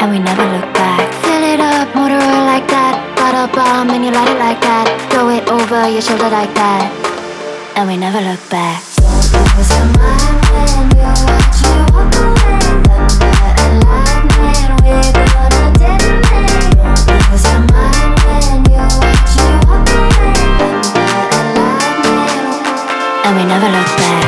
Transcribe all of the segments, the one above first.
and we never look back. Fill it up, motor oil like that. Bottle bomb and you light it like that. Throw it over your shoulder like that, and we never look back. Your mind when you watch me walk away? We're gonna your mind when you watch me walk away? And we never look back.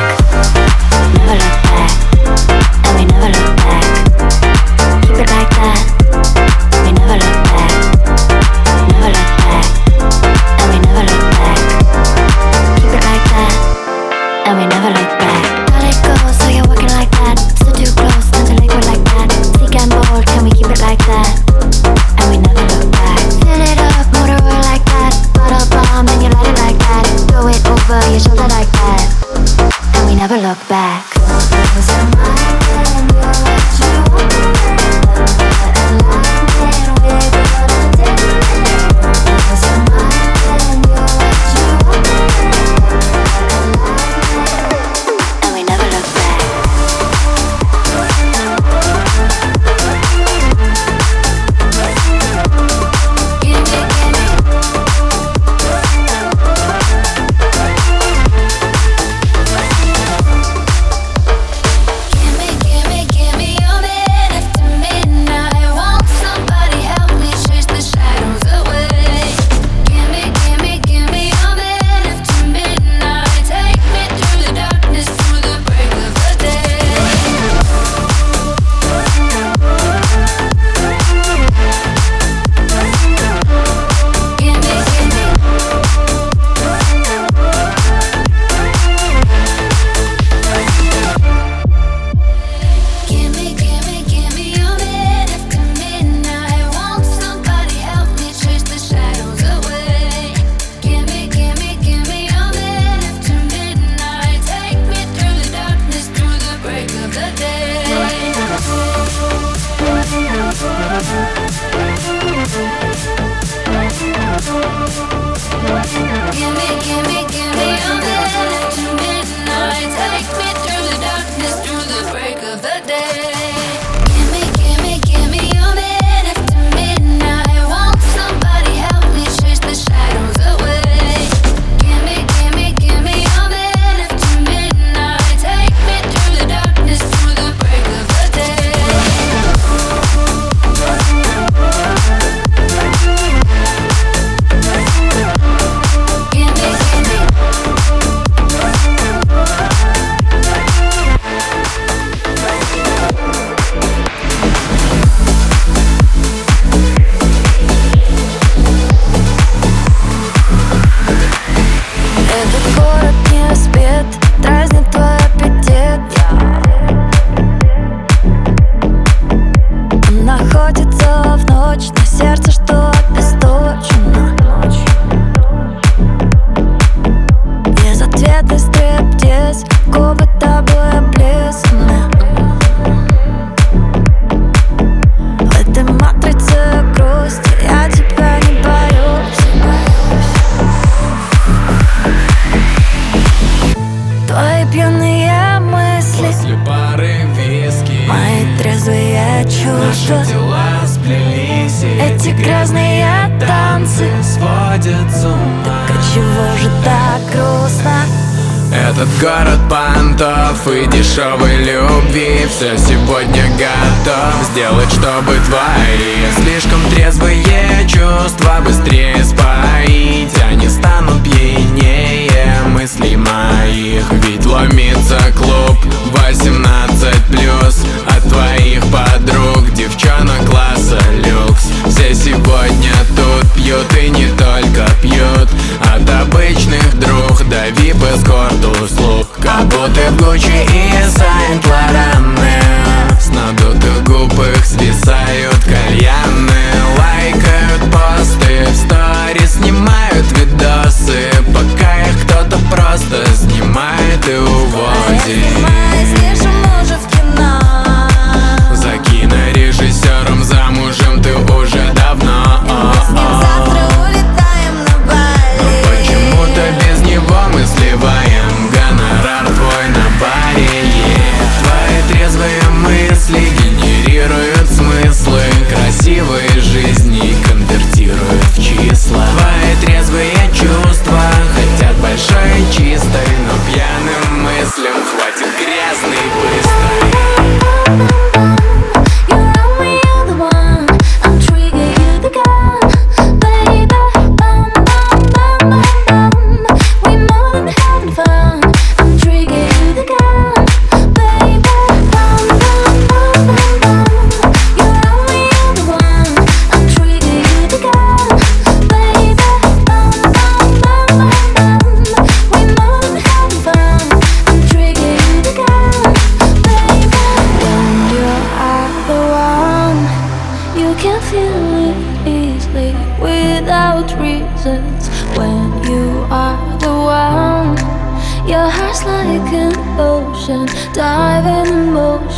снов и дешевой любви. Все сегодня готов сделать, чтобы твои Слишком трезвые чувства быстрее споить. Они станут пьянее мыслей моих. Ведь ломится клуб 18 плюс От твоих подруг, девчонок класса люкс. Все сегодня тут пьют и не только пьют. От обычных друг до вип-эскорт услуг Або ти в Гучі і Сайнт Лоран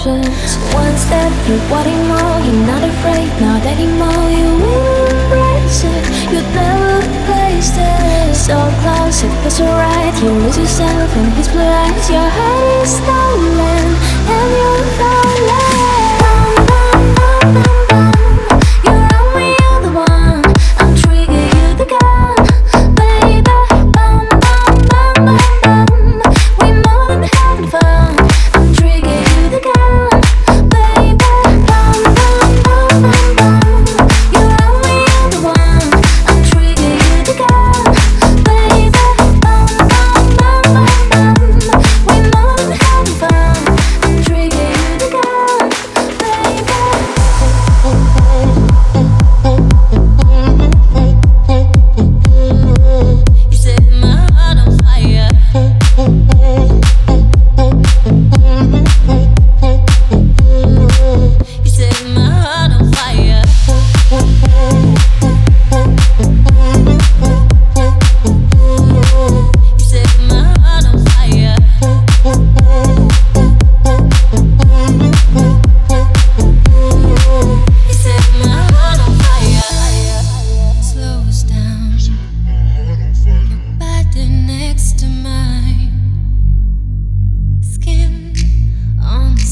options. One step, you wanting more, you're not afraid, not anymore. You embrace it, you'd never face it. So close, it feels alright. You lose yourself in his blue eyes. Your heart is stolen, and you're falling.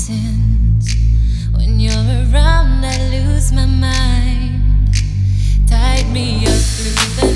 sins. When you're around, I lose my mind. Tied me up through the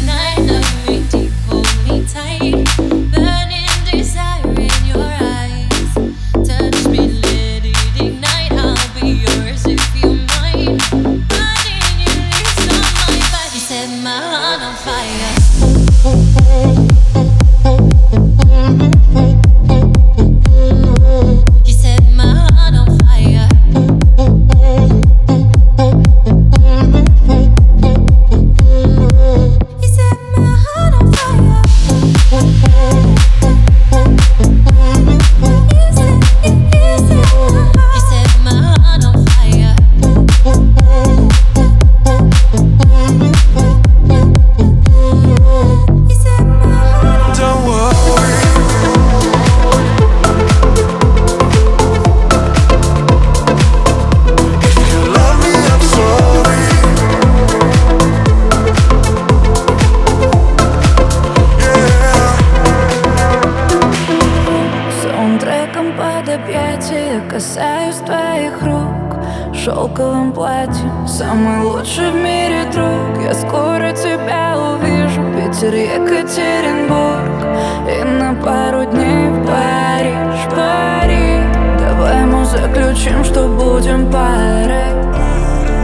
молчим, что будем парой.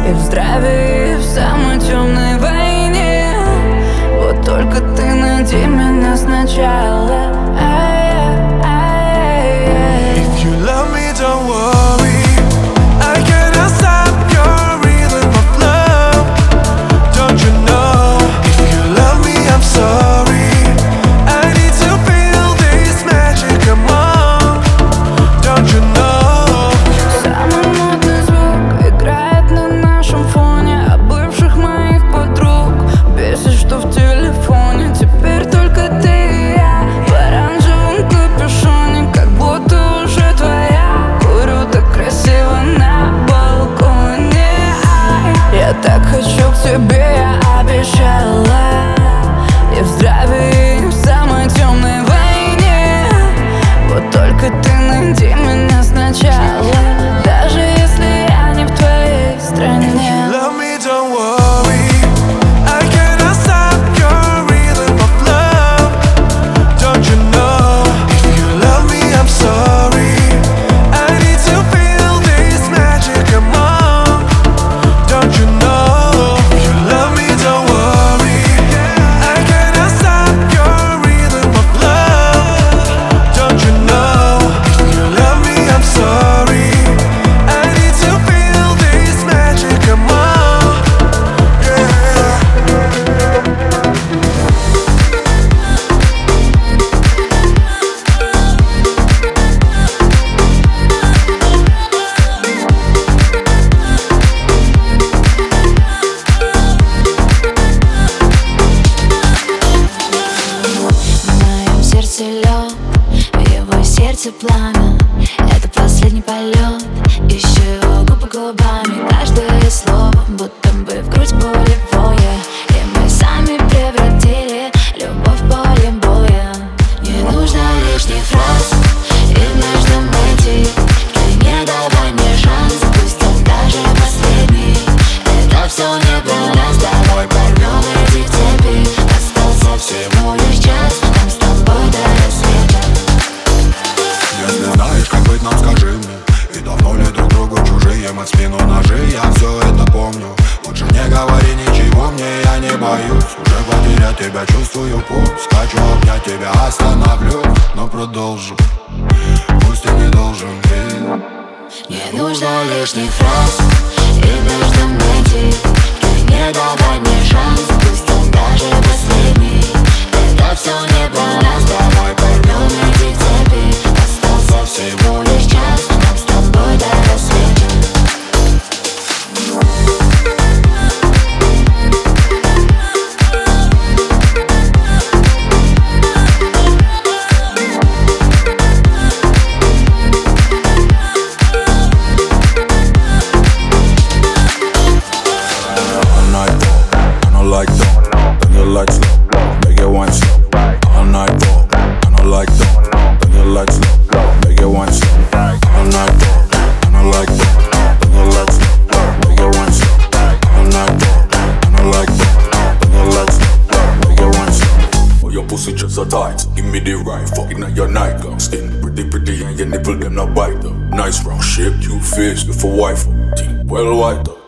И в здравии, и в самой темной войне. Вот только ты найди меня сначала, полет. Ищу его губы губами Каждое слово, будто бы в грудь полевое. И мы сами превратили любовь в поле боя. Не нужно лишних фраз. Как быть нам, скажи мне? И давно ли друг другу чужие мы в спину ножи? Я все это помню. Лучше не говори ничего мне, я не боюсь. Уже потерять тебя чувствую путь Скачу обнять тебя, остановлю Но продолжу. Пусть я не должен и Не нужно лишних фраз. И между мной Ты не давай мне шанс. Пусть он даже последний. Это все не баланс Давай порвем эти цепи Остался все fix, for wife. Well, white.